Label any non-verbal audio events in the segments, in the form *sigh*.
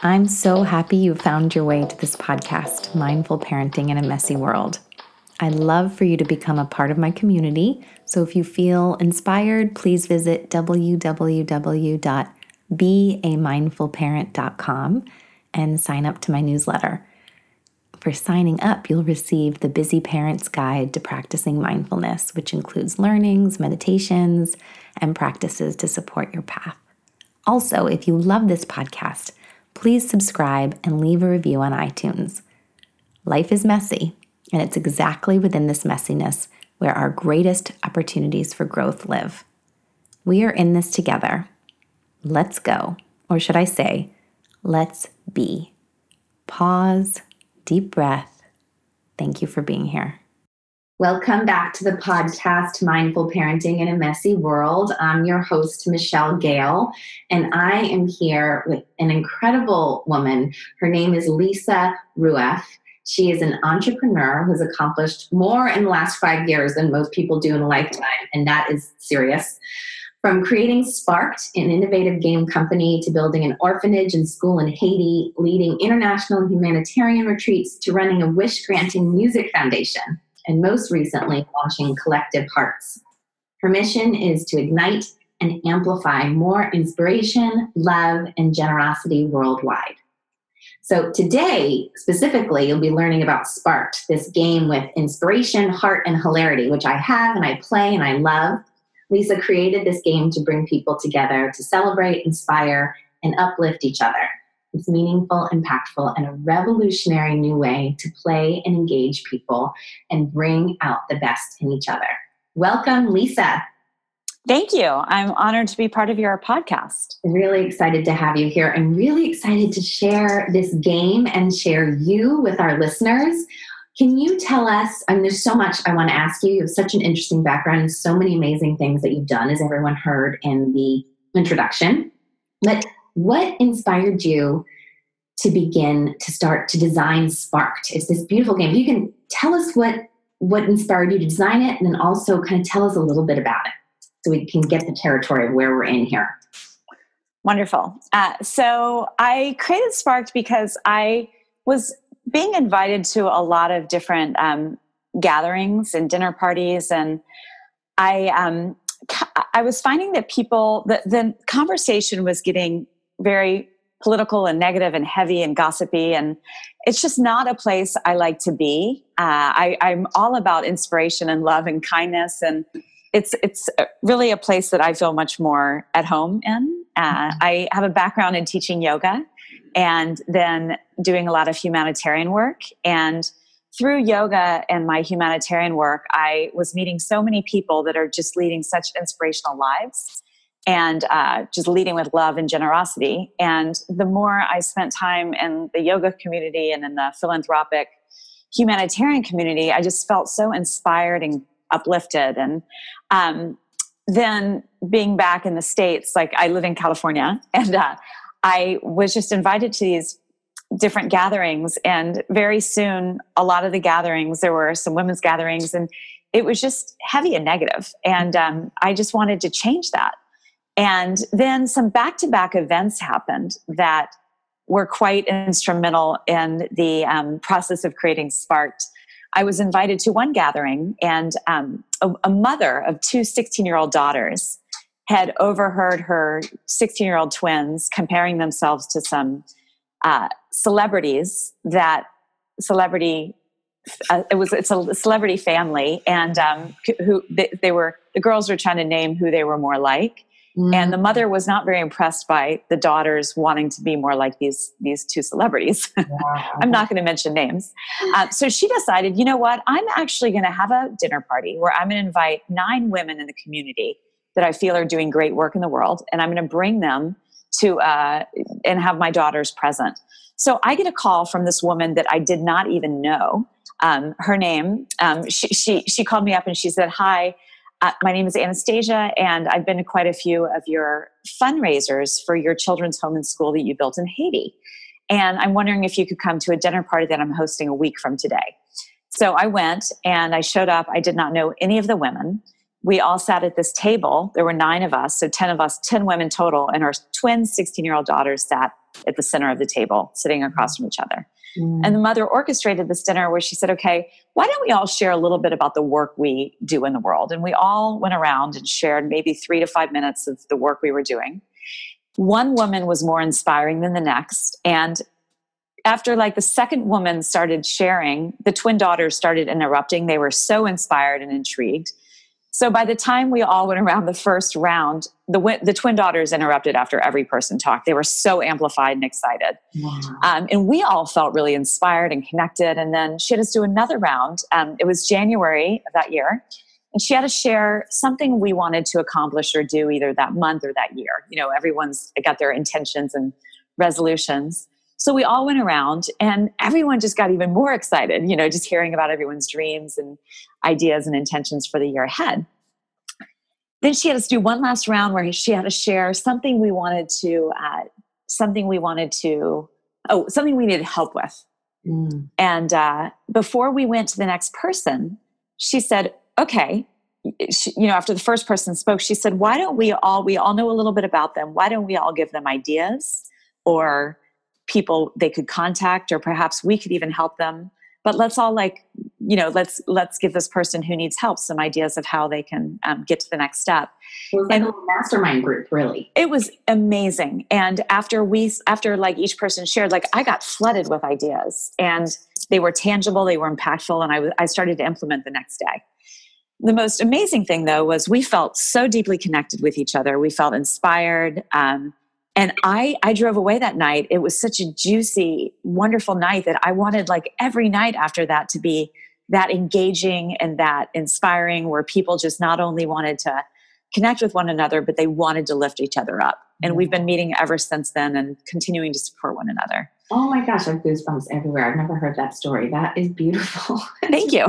I'm so happy you found your way to this podcast, Mindful Parenting in a Messy World. I'd love for you to become a part of my community. So if you feel inspired, please visit www.beamindfulparent.com and sign up to my newsletter. For signing up, you'll receive the Busy Parent's Guide to Practicing Mindfulness, which includes learnings, meditations, and practices to support your path. Also, if you love this podcast, please subscribe and leave a review on iTunes. Life is messy, and it's exactly within this messiness where our greatest opportunities for growth live. We are in this together. Let's go, or should I say, let's be. Pause deep breath. Thank you for being here. Welcome back to the podcast, Mindful Parenting in a Messy World. I'm your host, Michelle Gale, and I am here with an incredible woman. Her name is Lisa Rueff. She is an entrepreneur who's accomplished more in the last five years than most people do in a lifetime, and that is serious. From creating Sparked, an innovative game company, to building an orphanage and school in Haiti, leading international humanitarian retreats, to running a wish granting music foundation, and most recently, launching Collective Hearts. Her mission is to ignite and amplify more inspiration, love, and generosity worldwide. So, today, specifically, you'll be learning about Sparked, this game with inspiration, heart, and hilarity, which I have and I play and I love. Lisa created this game to bring people together to celebrate, inspire, and uplift each other. It's meaningful, impactful, and a revolutionary new way to play and engage people and bring out the best in each other. Welcome, Lisa. Thank you. I'm honored to be part of your podcast. Really excited to have you here. I'm really excited to share this game and share you with our listeners. Can you tell us? I mean, there's so much I want to ask you. You have such an interesting background and so many amazing things that you've done, as everyone heard in the introduction. But what inspired you to begin to start to design Sparked? It's this beautiful game. You can tell us what what inspired you to design it, and then also kind of tell us a little bit about it, so we can get the territory of where we're in here. Wonderful. Uh, so I created Sparked because I was being invited to a lot of different um, gatherings and dinner parties, and I um, I was finding that people the, the conversation was getting very political and negative and heavy and gossipy and it's just not a place i like to be. Uh, I, i'm all about inspiration and love and kindness and it's it's really a place that i feel much more at home in. Uh, i have a background in teaching yoga and then doing a lot of humanitarian work. And through yoga and my humanitarian work, I was meeting so many people that are just leading such inspirational lives and uh, just leading with love and generosity. And the more I spent time in the yoga community and in the philanthropic humanitarian community, I just felt so inspired and uplifted. And um, then being back in the States, like I live in California, *laughs* and uh, I was just invited to these different gatherings. And very soon, a lot of the gatherings, there were some women's gatherings, and it was just heavy and negative. And um, I just wanted to change that. And then some back to back events happened that were quite instrumental in the um, process of creating Sparked. I was invited to one gathering, and um, a, a, mother of two 16 year old daughters had overheard her 16 year old twins comparing themselves to some uh, celebrities that celebrity uh, it was it's a celebrity family and um, who they, they, were the girls were trying to name who they were more like mm. and the mother was not very impressed by the daughters wanting to be more like these these two celebrities *laughs* wow. i'm not going to mention names uh, so she decided you know what i'm actually going to have a dinner party where i'm going to invite nine women in the community that I feel are doing great work in the world, and I'm going to bring them to uh, and have my daughters present. So I get a call from this woman that I did not even know. Um, her name, um, she, she she called me up and she said, "Hi, uh, my name is Anastasia, and I've been to quite a few of your fundraisers for your children's home and school that you built in Haiti. And I'm wondering if you could come to a dinner party that I'm hosting a week from today. So I went and I showed up. I did not know any of the women we all sat at this table. There were nine of us, so 10 of us, 10 women total, and our twin 16 year old daughters sat at the center of the table, sitting across from each other. Mm. And the mother orchestrated this dinner where she said, okay, why don't we all share a little bit about the work we do in the world? And we all went around and shared maybe three to five minutes of the work we were doing. One woman was more inspiring than the next. And after like the second woman started sharing, the twin daughters started interrupting. They were so inspired and intrigued. So by the time we all went around the first round, the the twin daughters interrupted after every person talked. They were so amplified and excited, wow. um, and we all felt really inspired and connected. And then she had us do another round. Um, it was January of that year, and she had to share something we wanted to accomplish or do either that month or that year. You know, everyone's got their intentions and resolutions. So we all went around and everyone just got even more excited, you know, just hearing about everyone's dreams and ideas and intentions for the year ahead. Then she had us do one last round where she had to share something we wanted to, uh, something we wanted to, oh, something we needed help with. Mm. And uh, before we went to the next person, she said, okay, she, you know, after the first person spoke, she said, why don't we all, we all know a little bit about them. Why don't we all give them ideas or people they could contact or perhaps we could even help them but let's all like you know let's let's give this person who needs help some ideas of how they can um, get to the next step. It was like a mastermind group really. It was amazing. And after we after like each person shared like i got flooded with ideas. And they were tangible they were impactful and i, I started to implement the next day. The most amazing thing though was we felt so deeply connected with each other. We felt inspired um, and i i drove away that night. It was such a juicy wonderful night that i wanted like every night after that to be that engaging and that inspiring where people just not only wanted to connect with one another but they wanted to lift each other up. And we've been meeting ever since then and continuing to support one another. Oh my gosh i have goosebumps everywhere. I've never heard that story. That is beautiful. *laughs* Thank you.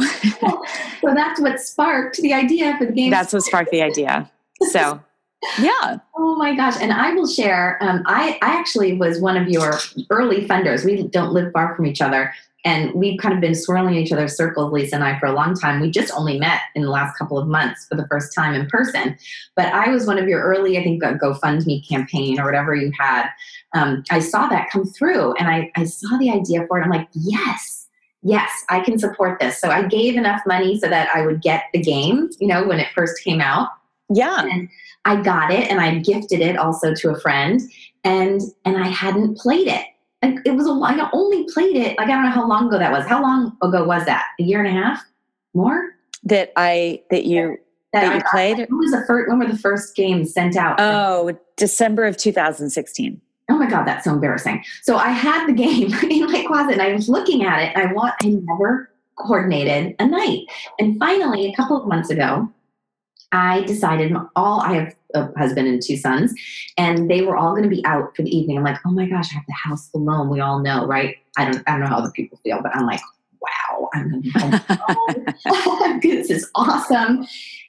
so that's what sparked the idea for the game. That's what sparked the idea. So yeah. Oh my gosh. And I will share. Um, I, I actually was one of your early funders. We don't live far from each other. And we've kind of been swirling in each other's circles, Lisa and I, for a long time. We just only met in the last couple of months for the first time in person. But I was one of your early, I think, GoFundMe campaign or whatever you had. Um, I saw that come through and I, I saw the idea for it. I'm like, yes, yes, I can support this. So I gave enough money so that I would get the game, you know, when it first came out. Yeah. And I got it and I gifted it also to a friend and and I hadn't played it. Like it was a I only played it like I don't know how long ago that was. How long ago was that? A year and a half? More? That I that you that, that you got, played? When was the first when were the first games sent out? Oh, December of 2016. Oh my god, that's so embarrassing. So I had the game *laughs* in my closet and I was looking at it and I want I never coordinated a night. And finally, a couple of months ago, I decided all I have uh, a husband and two sons, and they were all going to be out for the evening. I'm like, oh my gosh, I have the house alone. We all know, right? I don't, I don't know how other people feel, but I'm like, wow, I'm going to be *laughs* *laughs* this is awesome.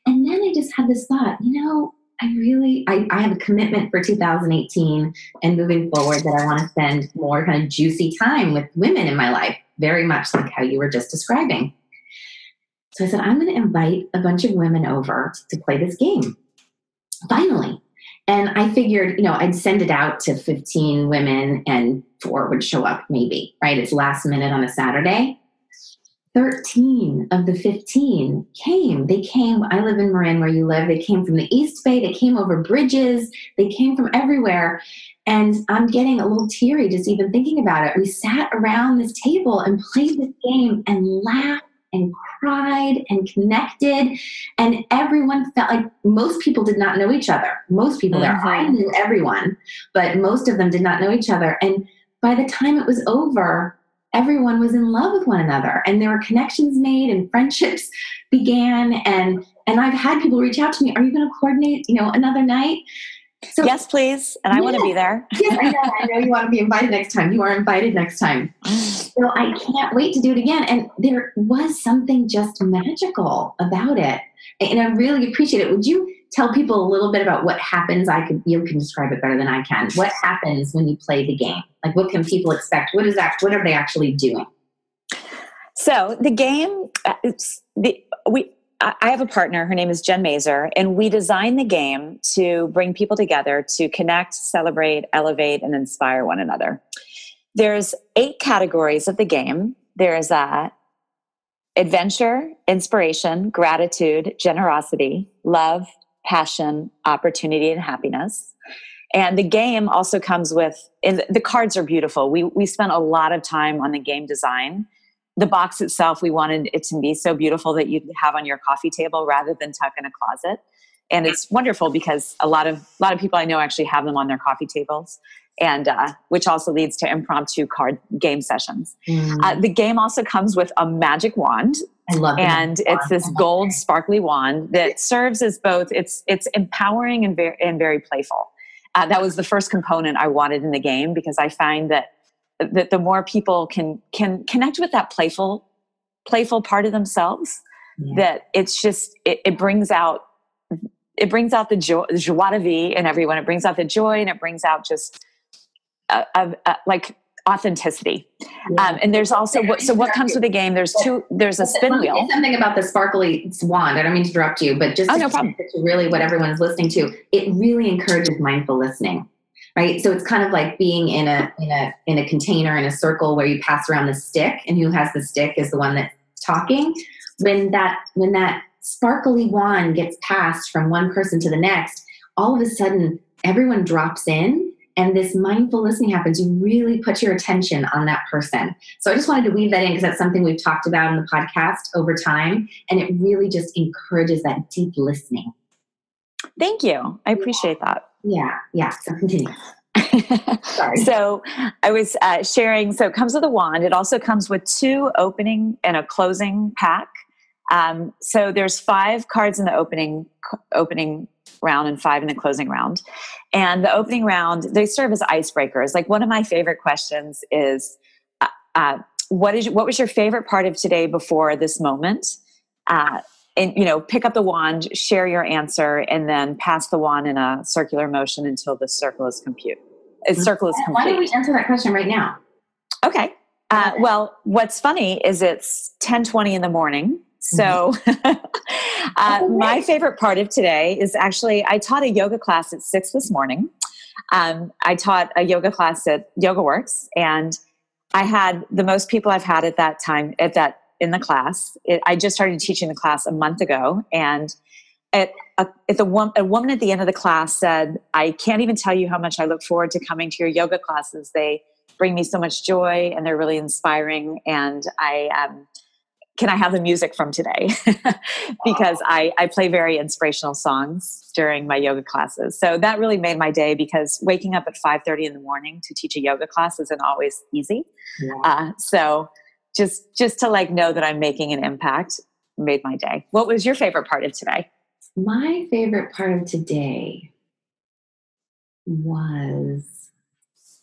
And then I just had this thought, you know, I really, I, I have a commitment for 2018 and moving forward that I want to spend more kind of juicy time with women in my life, very much like how you were just describing. So I said, I'm going to invite a bunch of women over to play this game. Finally. And I figured, you know, I'd send it out to 15 women and four would show up, maybe, right? It's last minute on a Saturday. 13 of the 15 came. They came, I live in Marin where you live. They came from the East Bay. They came over bridges. They came from everywhere. And I'm getting a little teary just even thinking about it. We sat around this table and played this game and laughed and cried and connected. And everyone felt like most people did not know each other. Most people mm-hmm. there, I knew everyone, but most of them did not know each other. And by the time it was over, everyone was in love with one another and there were connections made and friendships began and and I've had people reach out to me, are you going to coordinate, you know, another night? So, yes, please. And I yeah. want to be there. yes, I know. I know you want to be invited next time. You are invited next time. *sighs* So I can't wait to do it again. And there was something just magical about it. And I really appreciate it. Would you tell people a little bit about what happens? I could you can describe it better than I can. What happens when you play the game? Like what can people expect? What is that what are they actually doing? So the game uh, it's the we I have a partner. Her name is Jen Mazer, and we designed the game to bring people together to connect, celebrate, elevate, and inspire one another. There's eight categories of the game. There's a uh, adventure, inspiration, gratitude, generosity, love, passion, opportunity, and happiness. And the game also comes with, the cards are beautiful. We, we spent a lot of time on the game design. The box itself, we wanted it to be so beautiful that you'd have on your coffee table rather than tuck in a closet. And it's wonderful because a lot of a lot of people I know actually have them on their coffee tables, and uh, which also leads to impromptu card game sessions. Mm. Uh, the game also comes with a magic wand, I love and it's this gold sparkly wand that serves as both it's it's empowering and very and very playful. Uh, that was the first component I wanted in the game because I find that that the more people can can connect with that playful playful part of themselves, yeah. that it's just it, it, brings out it brings out the joy the joie de vivre in everyone. It brings out the joy and it brings out just a, a, a, like authenticity. Yeah. Um, and there's also what, so what comes with the game. There's two. There's a spin wheel. Something about the sparkly wand. I don't mean to interrupt you, but just oh, no problem. really what everyone's listening to, it really encourages mindful listening. Right, so it's kind of like being in a in a in a container in a circle where you pass around the stick, and who has the stick is the one that's talking. When that when that sparkly wand gets passed from one person to the next, all of a sudden everyone drops in and this mindful listening happens, you really put your attention on that person. So I just wanted to weave that in because that's something we've talked about in the podcast over time. And it really just encourages that deep listening. Thank you. I appreciate that. Yeah, yeah. So continue. *laughs* Sorry. So I was uh, sharing. So it comes with a wand. It also comes with two opening and a closing pack. Um, so there's five cards in the opening opening round and five in the closing round. And the opening round, they serve as icebreakers. Like one of my favorite questions is, uh, uh, what is what was your favorite part of today before this moment? And you know, pick up the wand, share your answer, and then pass the wand in a circular motion until the circle is compute. A circle is complete. Why don't we answer that question right now? Okay. Uh, well, what's funny is it's ten twenty in the morning so, *laughs* uh, oh, my favorite part of today is actually I taught a yoga class at six this morning. Um, I taught a yoga class at Yoga Works, and I had the most people I've had at that time at that in the class. It, I just started teaching the class a month ago, and at, a, at the one, a woman at the end of the class said, "I can't even tell you how much I look forward to coming to your yoga classes. They bring me so much joy, and they're really inspiring." And I um, can I have the music from today? *laughs* because I, I play very inspirational songs during my yoga classes. So that really made my day because waking up at 5.30 in the morning to teach a yoga class isn't always easy. Yeah. Uh, so just just to like know that I'm making an impact made my day. What was your favorite part of today? My favorite part of today was,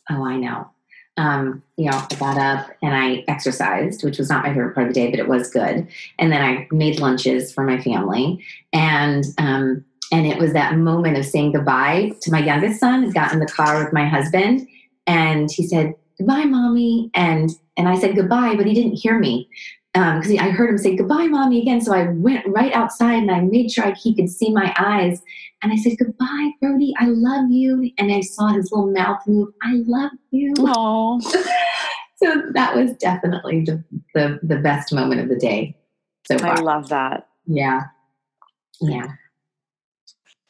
oh, I know um, you know, I got up and I exercised, which was not my favorite part of the day, but it was good. And then I made lunches for my family, and um, and it was that moment of saying goodbye to my youngest son. I got in the car with my husband, and he said goodbye, mommy, and and I said goodbye, but he didn't hear me because um, I heard him say goodbye, mommy, again. So I went right outside and I made sure I, he could see my eyes. And I said, goodbye, Brody. I love you. And I saw his little mouth move. I love you. Oh. *laughs* so that was definitely the, the, the best moment of the day. So far. I love that. Yeah. Yeah.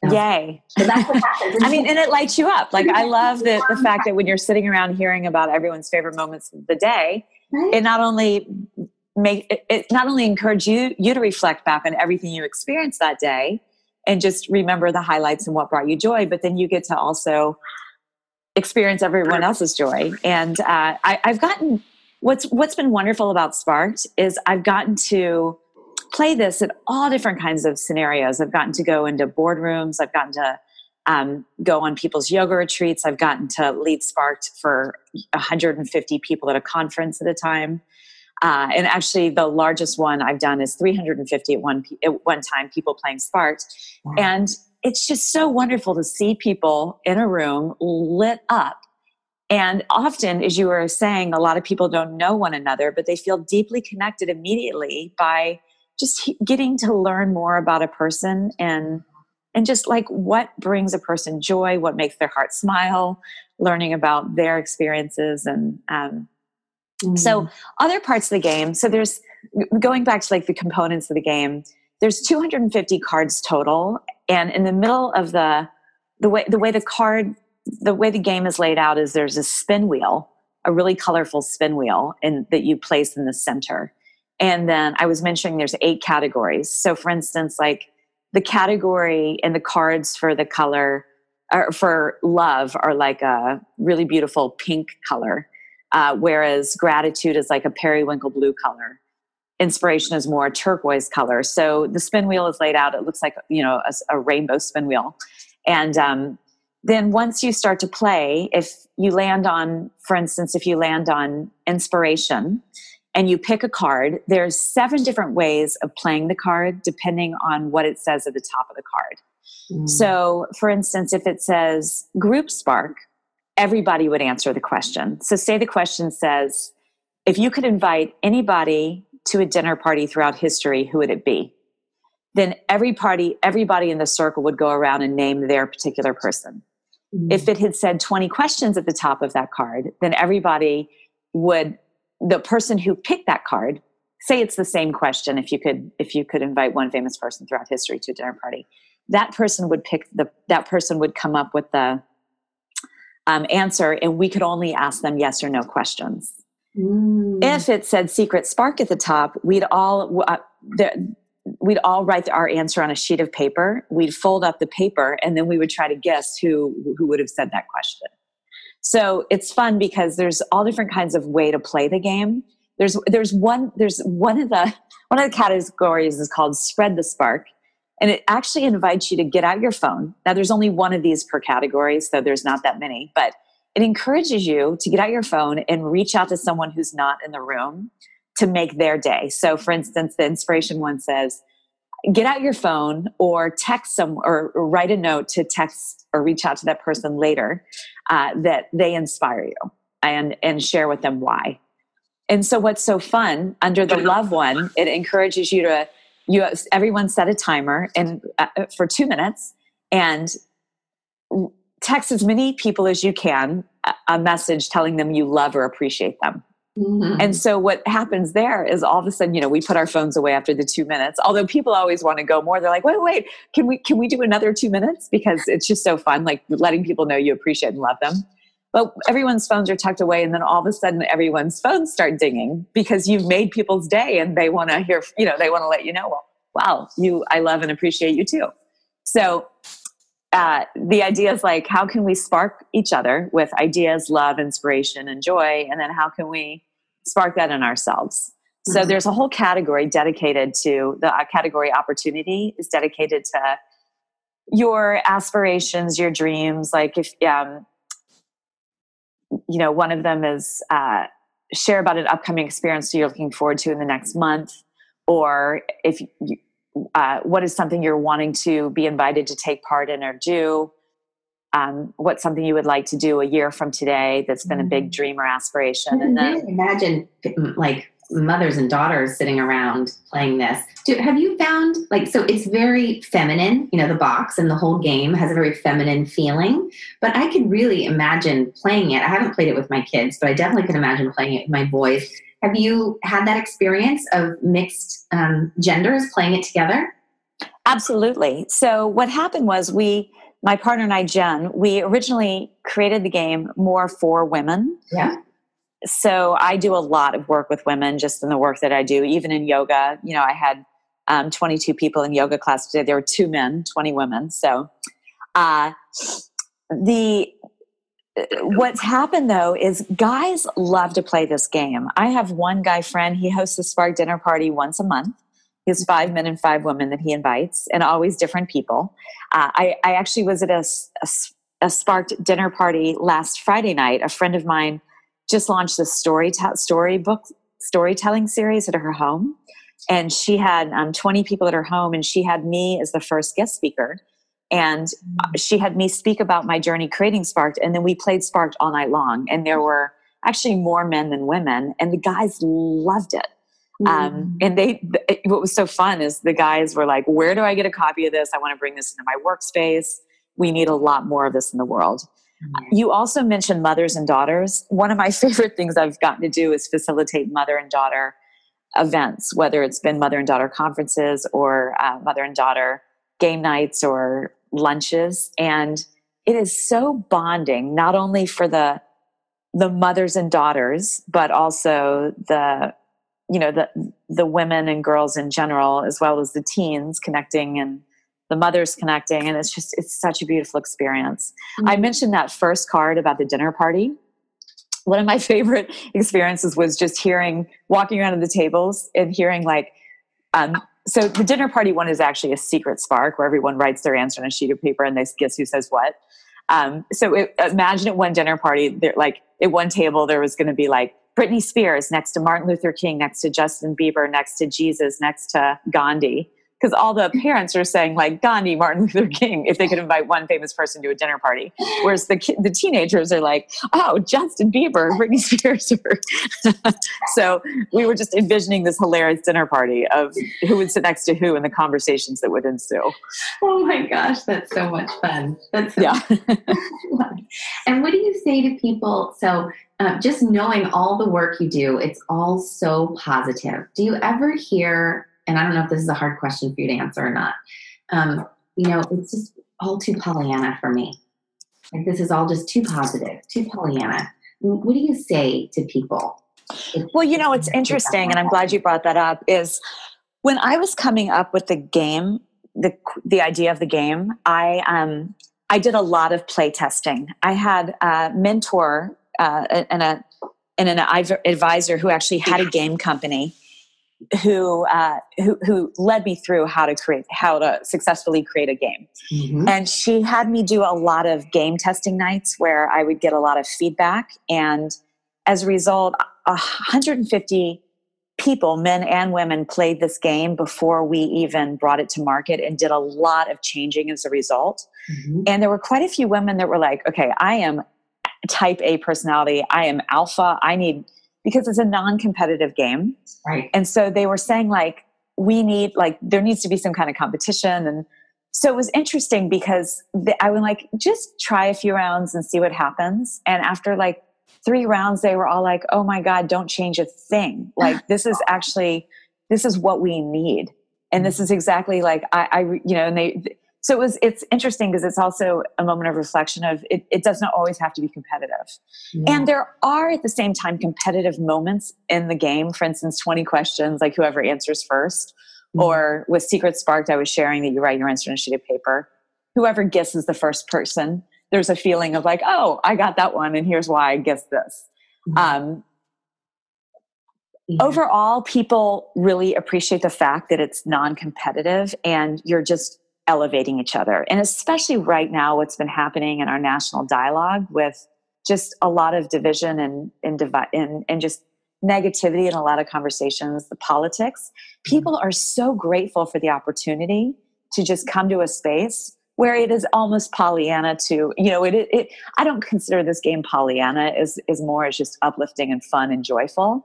Yay. *laughs* I mean, and it lights you up. Like, I love the, the fact that when you're sitting around hearing about everyone's favorite moments of the day, right? it not only make it, it not only encourage you you to reflect back on everything you experienced that day and just remember the highlights and what brought you joy but then you get to also experience everyone else's joy and uh, I, i've gotten what's what's been wonderful about sparked is i've gotten to play this in all different kinds of scenarios i've gotten to go into boardrooms i've gotten to um, go on people's yoga retreats i've gotten to lead sparked for 150 people at a conference at a time uh, and actually, the largest one I've done is 350 at one at one time. People playing Sparked, wow. and it's just so wonderful to see people in a room lit up. And often, as you were saying, a lot of people don't know one another, but they feel deeply connected immediately by just he- getting to learn more about a person and and just like what brings a person joy, what makes their heart smile, learning about their experiences and um, mm. so other parts of the game. So there's going back to like the components of the game. There's 250 cards total, and in the middle of the the way the way the card the way the game is laid out is there's a spin wheel, a really colorful spin wheel, and that you place in the center. And then I was mentioning there's eight categories. So for instance, like the category and the cards for the color or for love are like a really beautiful pink color, uh, whereas gratitude is like a periwinkle blue color. Inspiration is more turquoise color. So the spin wheel is laid out. It looks like you know a, a rainbow spin wheel, and um, then once you start to play, if you land on, for instance, if you land on inspiration, and you pick a card, there's seven different ways of playing the card depending on what it says at the top of the card. Mm. So, for instance, if it says group spark, everybody would answer the question. So, say the question says, if you could invite anybody to a dinner party throughout history, who would it be? Then every party, everybody in the circle would go around and name their particular person. Mm. If it had said 20 questions at the top of that card, then everybody would the person who picked that card say it's the same question if you could if you could invite one famous person throughout history to a dinner party that person would pick the that person would come up with the um, answer and we could only ask them yes or no questions mm. if it said secret spark at the top we'd all uh, the, we'd all write our answer on a sheet of paper we'd fold up the paper and then we would try to guess who who would have said that question so it's fun because there's all different kinds of way to play the game. There's there's one there's one of the *laughs* one of the categories is called spread the spark and it actually invites you to get out your phone. Now there's only one of these per category so there's not that many, but it encourages you to get out your phone and reach out to someone who's not in the room to make their day. So for instance, the inspiration one says get out your phone or text some or write a note to text or reach out to that person later uh, that they inspire you and and share with them why. And so what's so fun under the love one it encourages you to you everyone set a timer and uh, for two minutes and text as many people as you can a message telling them you love or appreciate them Mm-hmm. And so what happens there is all of a sudden, you know, we put our phones away after the two minutes. Although people always want to go more, they're like, wait, wait, can we can we do another two minutes? Because it's just so fun, like letting people know you appreciate and love them. But everyone's phones are tucked away, and then all of a sudden, everyone's phones start dinging because you've made people's day, and they want to hear, you know, they want to let you know, well, wow, you, I love and appreciate you too. So uh, the idea is like, how can we spark each other with ideas, love, inspiration, and joy, and then how can we spark that in ourselves. So mm-hmm. there's a whole category dedicated to the uh, category opportunity is dedicated to your aspirations, your dreams. Like if, um, you know, one of them is uh, share about an upcoming experience you're looking forward to in the next month, or if you, uh, what is something you're wanting to be invited to take part in or do um, what's something you would like to do a year from today that's been a big mm-hmm. dream or aspiration and then imagine like mothers and daughters sitting around playing this. Do, have you found like so it's very feminine you know the box and the whole game has a very feminine feeling but i could really imagine playing it. I haven't played it with my kids but i definitely could imagine playing it with my boys. Have you had that experience of mixed um, genders playing it together? Absolutely. So what happened was we my partner and I, Jen, we originally created the game more for women. Yeah. So I do a lot of work with women just in the work that I do, even in yoga. You know, I had um, 22 people in yoga class today. There were two men, 20 women. So uh, the what's happened though is guys love to play this game. I have one guy friend, he hosts a spark dinner party once a month. He has five men and five women that he invites, and always different people. Uh, I, I, actually was at a, a, a, sparked dinner party last Friday night. A friend of mine just launched a story t- storybook storytelling series at her home, and she had um, 20 people at her home, and she had me as the first guest speaker. And mm-hmm. she had me speak about my journey creating Sparked, and then we played Sparked all night long. And there were actually more men than women, and the guys loved it Um, and they, th- what was so fun is the guys were like, "Where do I get a copy of this? I want to bring this into my workspace. We need a lot more of this in the world." You also mentioned mothers and daughters. One of my *laughs* favorite things I've gotten to do is facilitate mother and daughter events, whether it's been mother and daughter conferences or uh, mother and daughter game nights or lunches, and it is so bonding, not only for the the mothers and daughters, but also the you know the the women and girls in general as well as the teens connecting and the mothers connecting. And it's just it's such a beautiful experience. Mm-hmm. i mentioned that first card about the dinner party. One of my *laughs* favorite experiences was just hearing walking around at the tables and hearing like um, so the dinner party one is actually a secret spark where everyone writes their answer on a sheet of paper and they guess who says what. Um, so it, imagine at one dinner party there like at one table there was going to be like Britney Spears next to Martin Luther King, next to Justin Bieber, next to Jesus, next to Gandhi because all the parents are saying like Gandhi, Martin Luther King, if they could invite one famous person to a dinner party, whereas the the teenagers are like, oh, Justin Bieber, Britney Spears. *laughs* so we were just envisioning this hilarious dinner party of who would sit next to who and the conversations that would ensue. Oh my gosh, that's so much fun. That's so yeah. *laughs* and what do you say to people? So. Uh, just knowing all the work you do, it's all so positive. Do you ever hear and I don't know if this is a hard question for you to answer or not. Um, you know, it's just all too Pollyanna for me. Like this is all just too positive, too Pollyanna. What do you say to people? Well, you know, it's interesting, and I'm glad you brought that up. Is when I was coming up with the game, the the idea of the game, I um I did a lot of play testing. I had a mentor uh, and a and an advisor who actually had a game company who, uh, who who led me through how to create how to successfully create a game. Mm-hmm. and she had me do a lot of game testing nights where i would get a lot of feedback. And as a result 150 people men and women played this game before we even brought it to market and did a lot of changing as a result. Mm-hmm. and there were quite a few women that were like okay i am type a personality. I am alpha. I need because it's a non-competitive game. Right. And so they were saying like we need like there needs to be some kind of competition and so it was interesting because the, I would like just try a few rounds and see what happens. And after like three rounds, they were all like, "Oh my god, don't change a thing! *laughs* Like this is actually this is what we need, and this is exactly like I, I you know." And they so it was it's interesting because it's also a moment of reflection of it, it doesn't always have to be competitive yeah. and there are at the same time competitive moments in the game for instance 20 questions like whoever answers 1st mm-hmm. or with secret sparked i was sharing that you write your answer on a sheet of paper whoever guesses the first person there's a feeling of like oh i got that one and here's why i guessed this mm-hmm. um, yeah. overall people really appreciate the fact that it's non-competitive and you're just elevating each other. And especially right now, what's been happening in our national dialogue with just a lot of division and, and, divi- and, and just negativity in a lot of conversations, the politics, people mm-hmm. are so grateful for the opportunity to just come to a space where it is almost Pollyanna to, you know, it, it, it I don't consider this game Pollyanna is, is more as just uplifting and fun and joyful.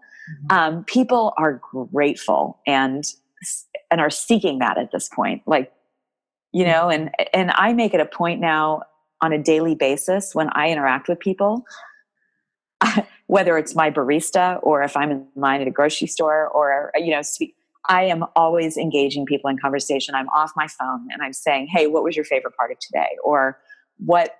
Mm-hmm. Um, people are grateful and, and are seeking that at this point. Like you know and and i make it a point now on a daily basis when i interact with people *laughs* whether it's my barista or if i'm in line at a grocery store or you know speak, i am always engaging people in conversation. I'm off my phone and i'm saying hey what was your favorite part of today? or what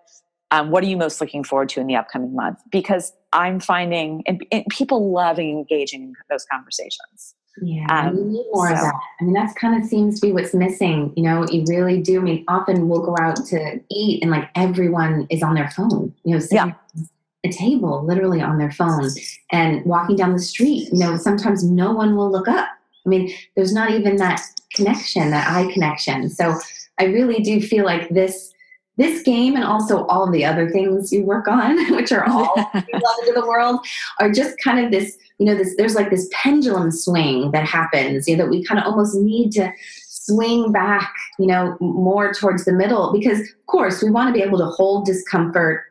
um, what are you most looking forward to in the upcoming month? Because i'm finding and, and people loving engaging in those conversations yeah, um, we need more so. of that. I mean, that's kind of seems to be what's missing. You know, you really do. I mean, often we'll go out to eat and like everyone is on their phone. You know, sitting yeah. a table literally on their phone and walking down the street. You know, sometimes no one will look up. I mean, there's not even that connection, that eye connection. So I really do feel like this this game and also all the other things you work on, *laughs* which are all *laughs* *laughs* love into the world, are just kind of this, you know, this there's like this pendulum swing that happens, you know, that we kind of almost need to swing back, you know, more towards the middle because of course we want to be able to hold discomfort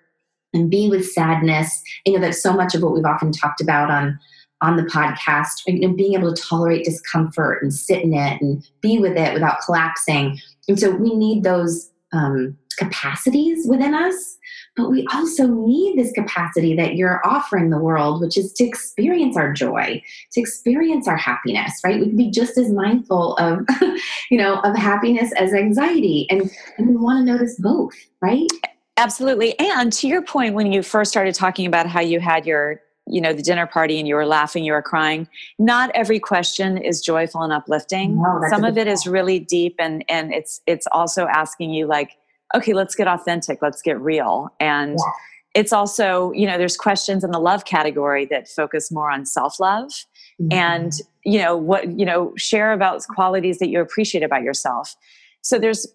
and be with sadness. You know, that's so much of what we've often talked about on on the podcast, you know, being able to tolerate discomfort and sit in it and be with it without collapsing. And so we need those um, capacities within us but we also need this capacity that you're offering the world, which is to experience our joy, to experience our happiness, right? We can be just as mindful of, *laughs* you know, of happiness as anxiety. And, and we want to notice both, right? Absolutely. And to your point, when you first started talking about how you had your you know the dinner party and you were laughing you were crying not every question is joyful and uplifting no, some of it point. is really deep and and it's it's also asking you like okay, let's get authentic, let's get real. And yeah. it's also, you know, there's questions in the love category that focus more on self love. Mm-hmm. And, you know, what, you know, share about qualities that you appreciate about yourself. So there's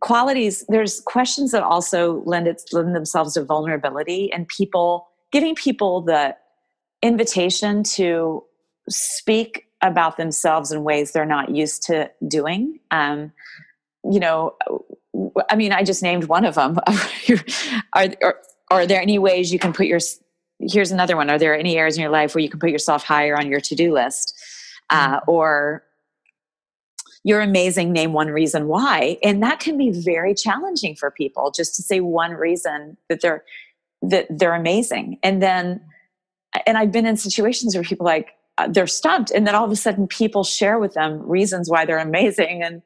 qualities, there's questions that also lend, it, lend themselves to vulnerability and people, giving people the invitation to speak about themselves in ways they're not used to doing. Um, you know, I mean, I just named one of them. *laughs* are, are, are there any ways you can put your, here's another one. Are there any areas in your life where you can put yourself higher on your to-do list? Uh, mm-hmm. or you're amazing, name one reason why. And that can be very challenging for people just to say one reason that they're, that they're amazing. And then, and I've been in situations where people like, uh, they're stumped. And then all of a sudden people share with them reasons why they're amazing. And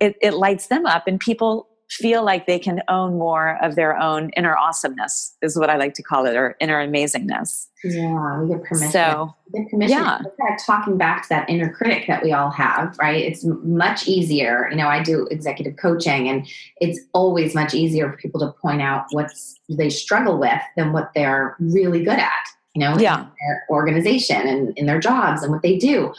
it, it lights them up and people feel like they can own more of their own inner awesomeness is what I like to call it, or inner amazingness. Yeah, we get permission. So, we get permission. Yeah. Kind of talking back to that inner critic that we all have, right? It's much easier. You know, I do executive coaching, and it's always much easier for people to point out what they struggle with than what they're really good at. You know, yeah. in their organization and in their jobs and what they do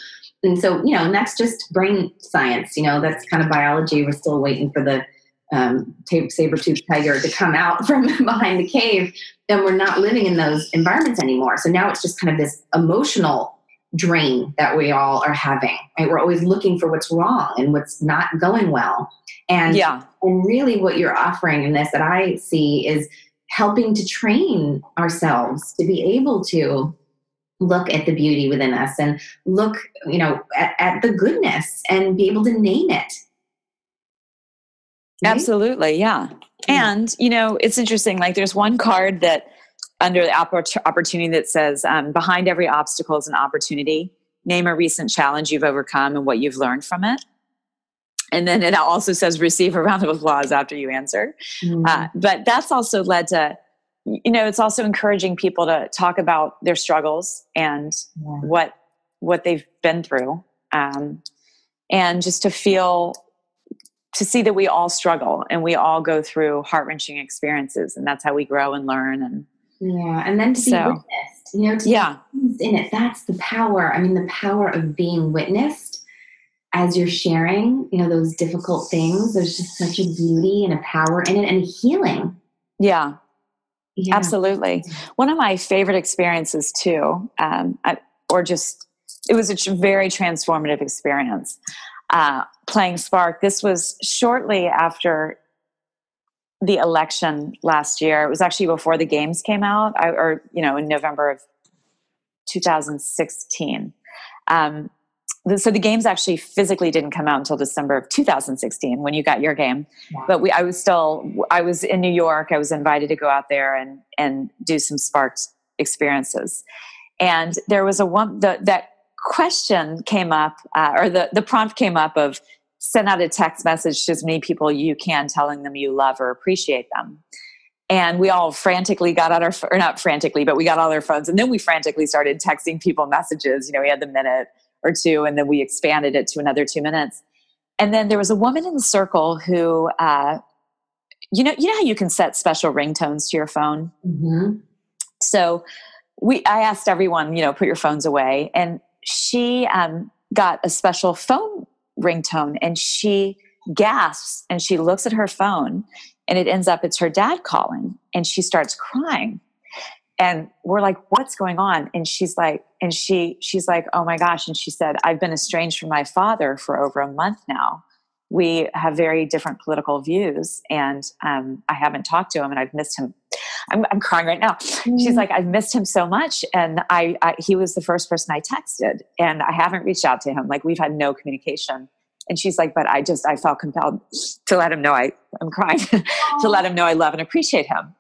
and so you know and that's just brain science you know that's kind of biology. We're still waiting for the um, saber-toothed tiger to come out *laughs* from behind the cave and we're not living in those environments anymore. So now it's just kind of this emotional drain that we all are having right? We're always looking for what's wrong and what's not going well. And yeah. and really what you're offering in this that i see is helping to train ourselves to be able to look at the beauty within us and look you know at, at the goodness and be able to name it. Right? absolutely yeah. And you know it's interesting like there's one card that under the opportunity that says um, behind every obstacle is an opportunity. Name a recent challenge you've overcome and what you've learned from it. And then it also says receive a round of applause after you answer. Mm-hmm. uh, but that's also led to you know it's also encouraging people to talk about their struggles and yeah. what what they've been through um, and just to feel to see that we all struggle and we all go through heart-wrenching experiences and that's how we grow and learn and yeah and then to be so, witnessed you know yeah. in it that's the power i mean the power of being witnessed as you're sharing you know those difficult things there's just such a beauty and a power in it and healing. Yeah yeah. Absolutely. One of my favorite experiences, too, um, I, or just, it was a very transformative experience uh, playing Spark. This was shortly after the election last year. It was actually before the games came out, I, or, you know, in November of 2016. Um, so the games actually physically didn't come out until December of 2016 when you got your game. Yeah. But we, I was still, I was in New York. I was invited to go out there and and do some sparked experiences. And there was a one the, that question came up, uh, or the the prompt came up of send out a text message to as many people you can, telling them you love or appreciate them. And we all frantically got out our, or not frantically, but we got all our phones, and then we frantically started texting people messages. You know, we had the minute or two, and then we expanded it to another two minutes. And then there was a woman in the circle who, uh, you know, you know how you can set special ringtones to your phone. Mm-hmm. So we, I asked everyone, you know, put your phones away, and she um, got a special phone ringtone, and she gasps and she looks at her phone, and it ends up it's her dad calling, and she starts crying and we're like what's going on and she's like and she she's like oh my gosh and she said i've been estranged from my father for over a month now we have very different political views, and um, I haven't talked to him, and I've missed him. I'm, I'm crying right now. Mm-hmm. She's like, I've missed him so much, and I, I he was the first person I texted, and I haven't reached out to him. Like we've had no communication. And she's like, but I just I felt compelled to let him know I I'm crying *laughs* to let him know I love and appreciate him.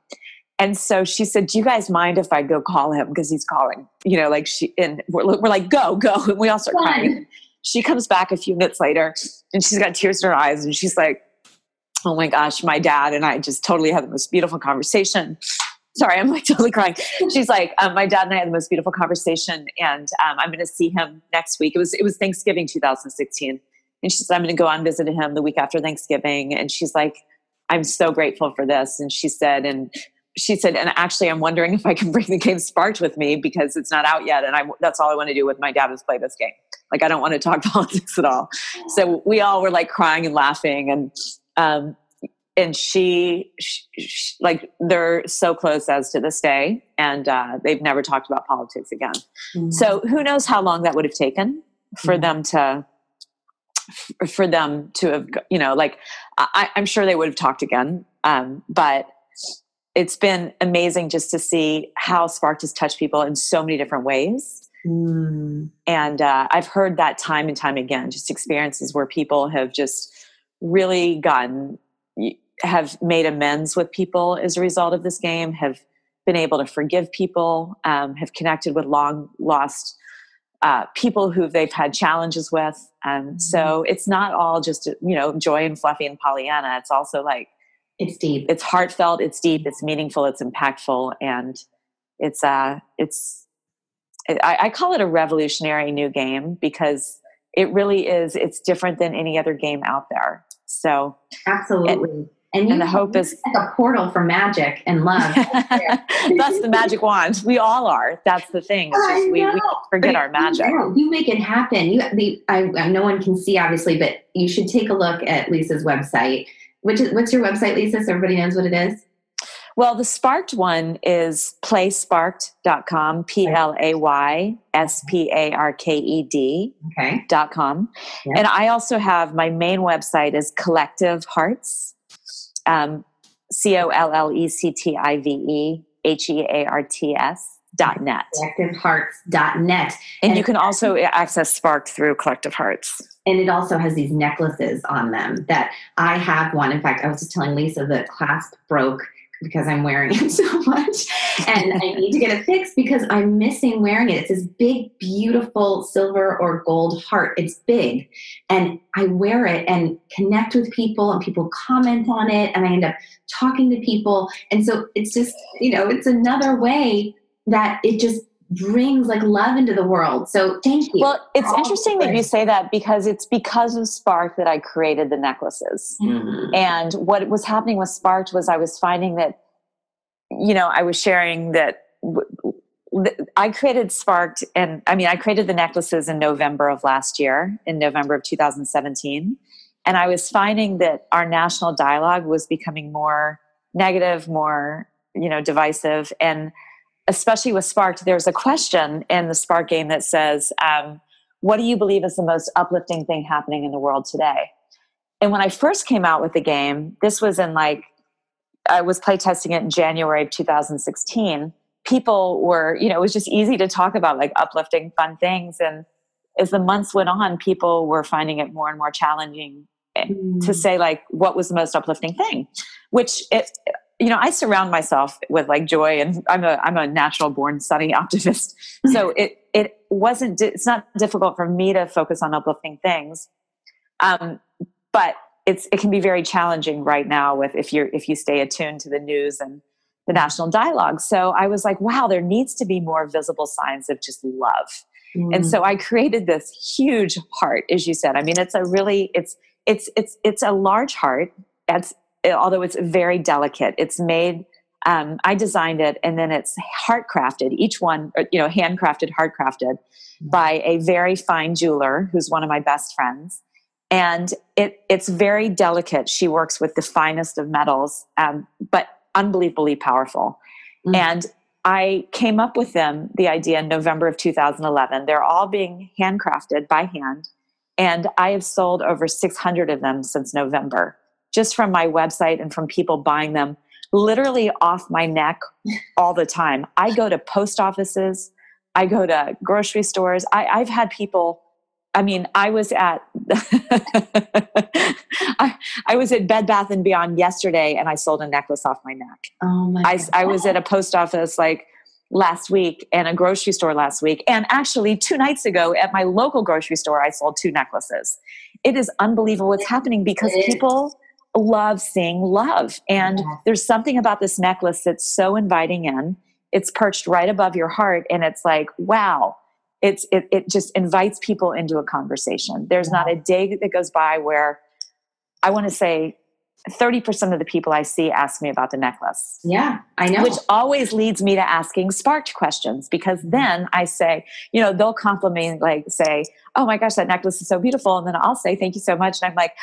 And so she said, "Do you guys mind if I go call him because he's calling?" You know, like she and we're, we're like, "Go, go!" And *laughs* we all start crying. She comes back a few minutes later, and she's got tears in her eyes, and she's like, "Oh my gosh, my dad and I just totally had the most beautiful conversation." Sorry, I'm like *laughs* totally crying. She's like, um, "My dad and I had the most beautiful conversation, and um, I'm going to see him next week." It was it was Thanksgiving 2016, and she said, "I'm going to go on visit him the week after Thanksgiving," and she's like. I'm so grateful for this. And she said, and she said, and actually, I'm wondering if I can bring the game Sparked with me because it's not out yet, and I that's all I want to do with my dad is play this game. Like I don't want to talk *laughs* politics at all. So we all were like crying and laughing, and um, and she, she, she, like they're so close as to this day, and uh, they've never talked about politics again. Mm-hmm. So who knows how long that would have taken for mm-hmm. them to for them to have you know like I, am sure they would have talked again um, but it's been amazing just to see how Sparked has touched people in so many different ways. Mm. And uh, I've heard that time and time again, just experiences where people have just really gotten, have made amends with people as a result of this game, have been able to forgive people, um, have connected with long lost uh, people who they've had challenges with. Um, mm-hmm. So it's not all just, you know, joy and fluffy and Pollyanna. It's also like, it's deep. It's heartfelt. It's deep. It's meaningful. It's impactful, and it's uh, it's. I, I call it a revolutionary new game because it really is. It's different than any other game out there. So absolutely. And, and, and the hope is like a portal for magic and love. *laughs* *laughs* That's the magic wand. We all are. That's the thing. It's just we, we forget our magic. You, you make it happen. You, the, I, no one can see obviously, but you should take a look at Lisa's website which is, what's your website, Lisa? So everybody knows what it is. Well, the Sparked one is playsparked.com, P L A Y S P A R K E D okay. dot com. Yep. And I also have my main website is Collective Hearts, um, C O L L E C T I V E H E A R T S dot net. Collectivehearts.net. And, and you can also access Spark through Collective Hearts and it also has these necklaces on them that I have one. In fact, I was just telling Lisa the clasp broke because I'm wearing it *laughs* so much. And I need to get it fixed because I'm missing wearing it. It's this big, beautiful silver or gold heart. It's big. And I wear it and connect with people, and people comment on it. And I end up talking to people. And so it's just, you know, it's another way that it just brings like love into the world. So thank you. Well, it's interesting that you say that because it's because of Spark that I created the necklaces. Mm-hmm. And what was happening with Spark was I was finding that, you know, I was sharing that I created Sparked, and I mean, I created the necklaces in November of last year, in November of 2017. And I was finding that our national dialogue was becoming more negative, more, you know, divisive. And especially with Sparked, there's a question in the Spark game that says, um, What do you believe is the most uplifting thing happening in the world today? And when I first came out with the game, this was in like, I was playtesting it in January of 2016. People were, you know, it was just easy to talk about like uplifting, fun things. And as the months went on, people were finding it more and more challenging mm. to say like what was the most uplifting thing, which it you know, I surround myself with like joy, and I'm a I'm a natural born sunny optimist. *laughs* So it it wasn't it's not difficult for me to focus on uplifting things, um, but it's it can be very challenging right now with if you're if you stay attuned to the news and the national dialogue. So I was like, wow, there needs to be more visible signs of just love. Mm. And so I created this huge heart, as you said. I mean, it's a really it's it's it's it's a large heart. It's although it's very delicate. It's made. Um, I designed it, and then it's heart crafted. Each one, uh, you know, handcrafted, heart crafted mm-hmm. by a very fine jeweler who's one of my best friends. And it it's very delicate. She works with the finest of metals, um, but unbelievably powerful. Mm-hmm. And I came up with them the idea in November of 2011. They're all being handcrafted by hand And I have sold over 600 of them since November, just from my website and from people buying them literally off my neck all the time. I go to post offices, I go to grocery stores. I, I've had people I mean, I was at *laughs* I, I, was at Bed Bath and Beyond yesterday, and I sold a necklace off my neck. Oh my! I, I was at a post office like last week and a grocery store last week, and actually two nights ago at my local grocery store, I sold two necklaces. It is unbelievable what's happening because people love seeing love, and there's something about this necklace that's so inviting in. It's perched right above your heart, and it's like, wow it's it, it just invites people into a conversation. There's not a day that goes by where i want to say 30% of the people i see ask me about the necklace yeah i know which always leads me to asking sparked questions because mm-hmm. then i say you know they'll compliment like say oh my gosh that necklace is so beautiful and then i'll say thank you so much and i'm like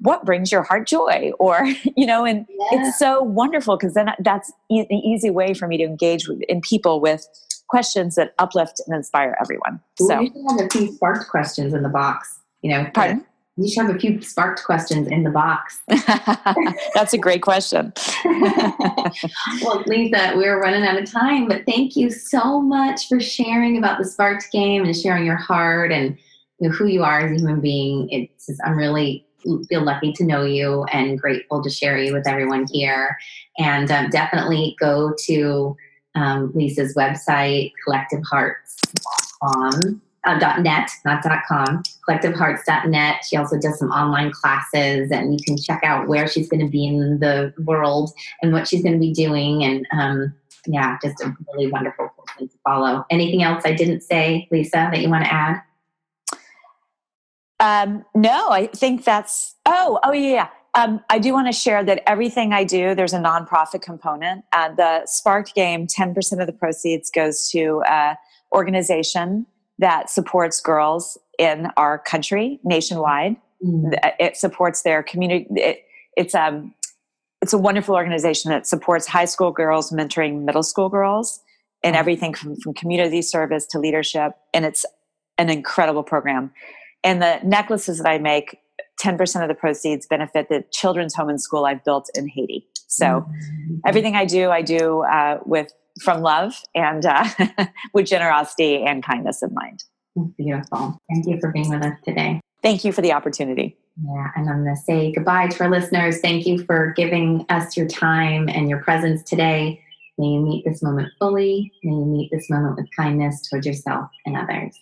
what brings your heart joy *laughs* or you know and yeah. it's so wonderful because then that's an easy way for me to engage with, in people with questions that uplift and inspire everyone. Ooh, so you should have a few sparked questions in the box. You know, pardon. You should have a few sparked questions in the box. *laughs* *laughs* That's a great question. *laughs* well, Lisa, we're running out of time, but thank you so much for sharing about the Sparked game and sharing your heart and you know, who you are as a human being. It's I'm really feel lucky to know you and grateful to share you with everyone here. And um, definitely go to um, Lisa's website, collectivehearts.com. Uh, .net, not .com, collectivehearts.net. She also does some online classes, and you can check out where she's going to be in the world and what she's going to be doing. And um, yeah, just a really wonderful person to follow. Anything else I didn't say, Lisa, that you want to add? Um, no, I think that's. Oh, oh yeah. Um, I do want to share that everything I do, there's a nonprofit component. Uh, the Sparked Game, 10% of the proceeds goes to an organization that supports girls in our country nationwide. Mm. It supports their community. It, it's um, it's a wonderful organization that supports high school girls mentoring middle school girls and everything from, from community service to leadership. And it's an incredible program. And the necklaces that I make 10% of the proceeds benefit the children's home and school I've built in Haiti. So mm-hmm. everything I do, I do uh, with from love and uh, *laughs* with generosity and kindness in mind. Beautiful. Thank you for being with us today. Thank you for the opportunity. Yeah, and I'm going to say goodbye to our listeners. Thank you for giving us your time and your presence today. May you meet this moment fully. May you meet this moment with kindness towards yourself and others.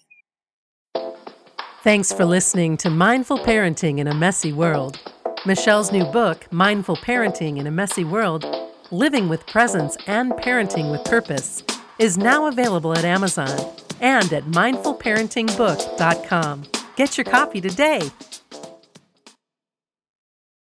Thanks for listening to Mindful Parenting in a Messy World. Michelle's new book, Mindful Parenting in a Messy World Living with Presence and Parenting with Purpose, is now available at Amazon and at mindfulparentingbook.com. Get your copy today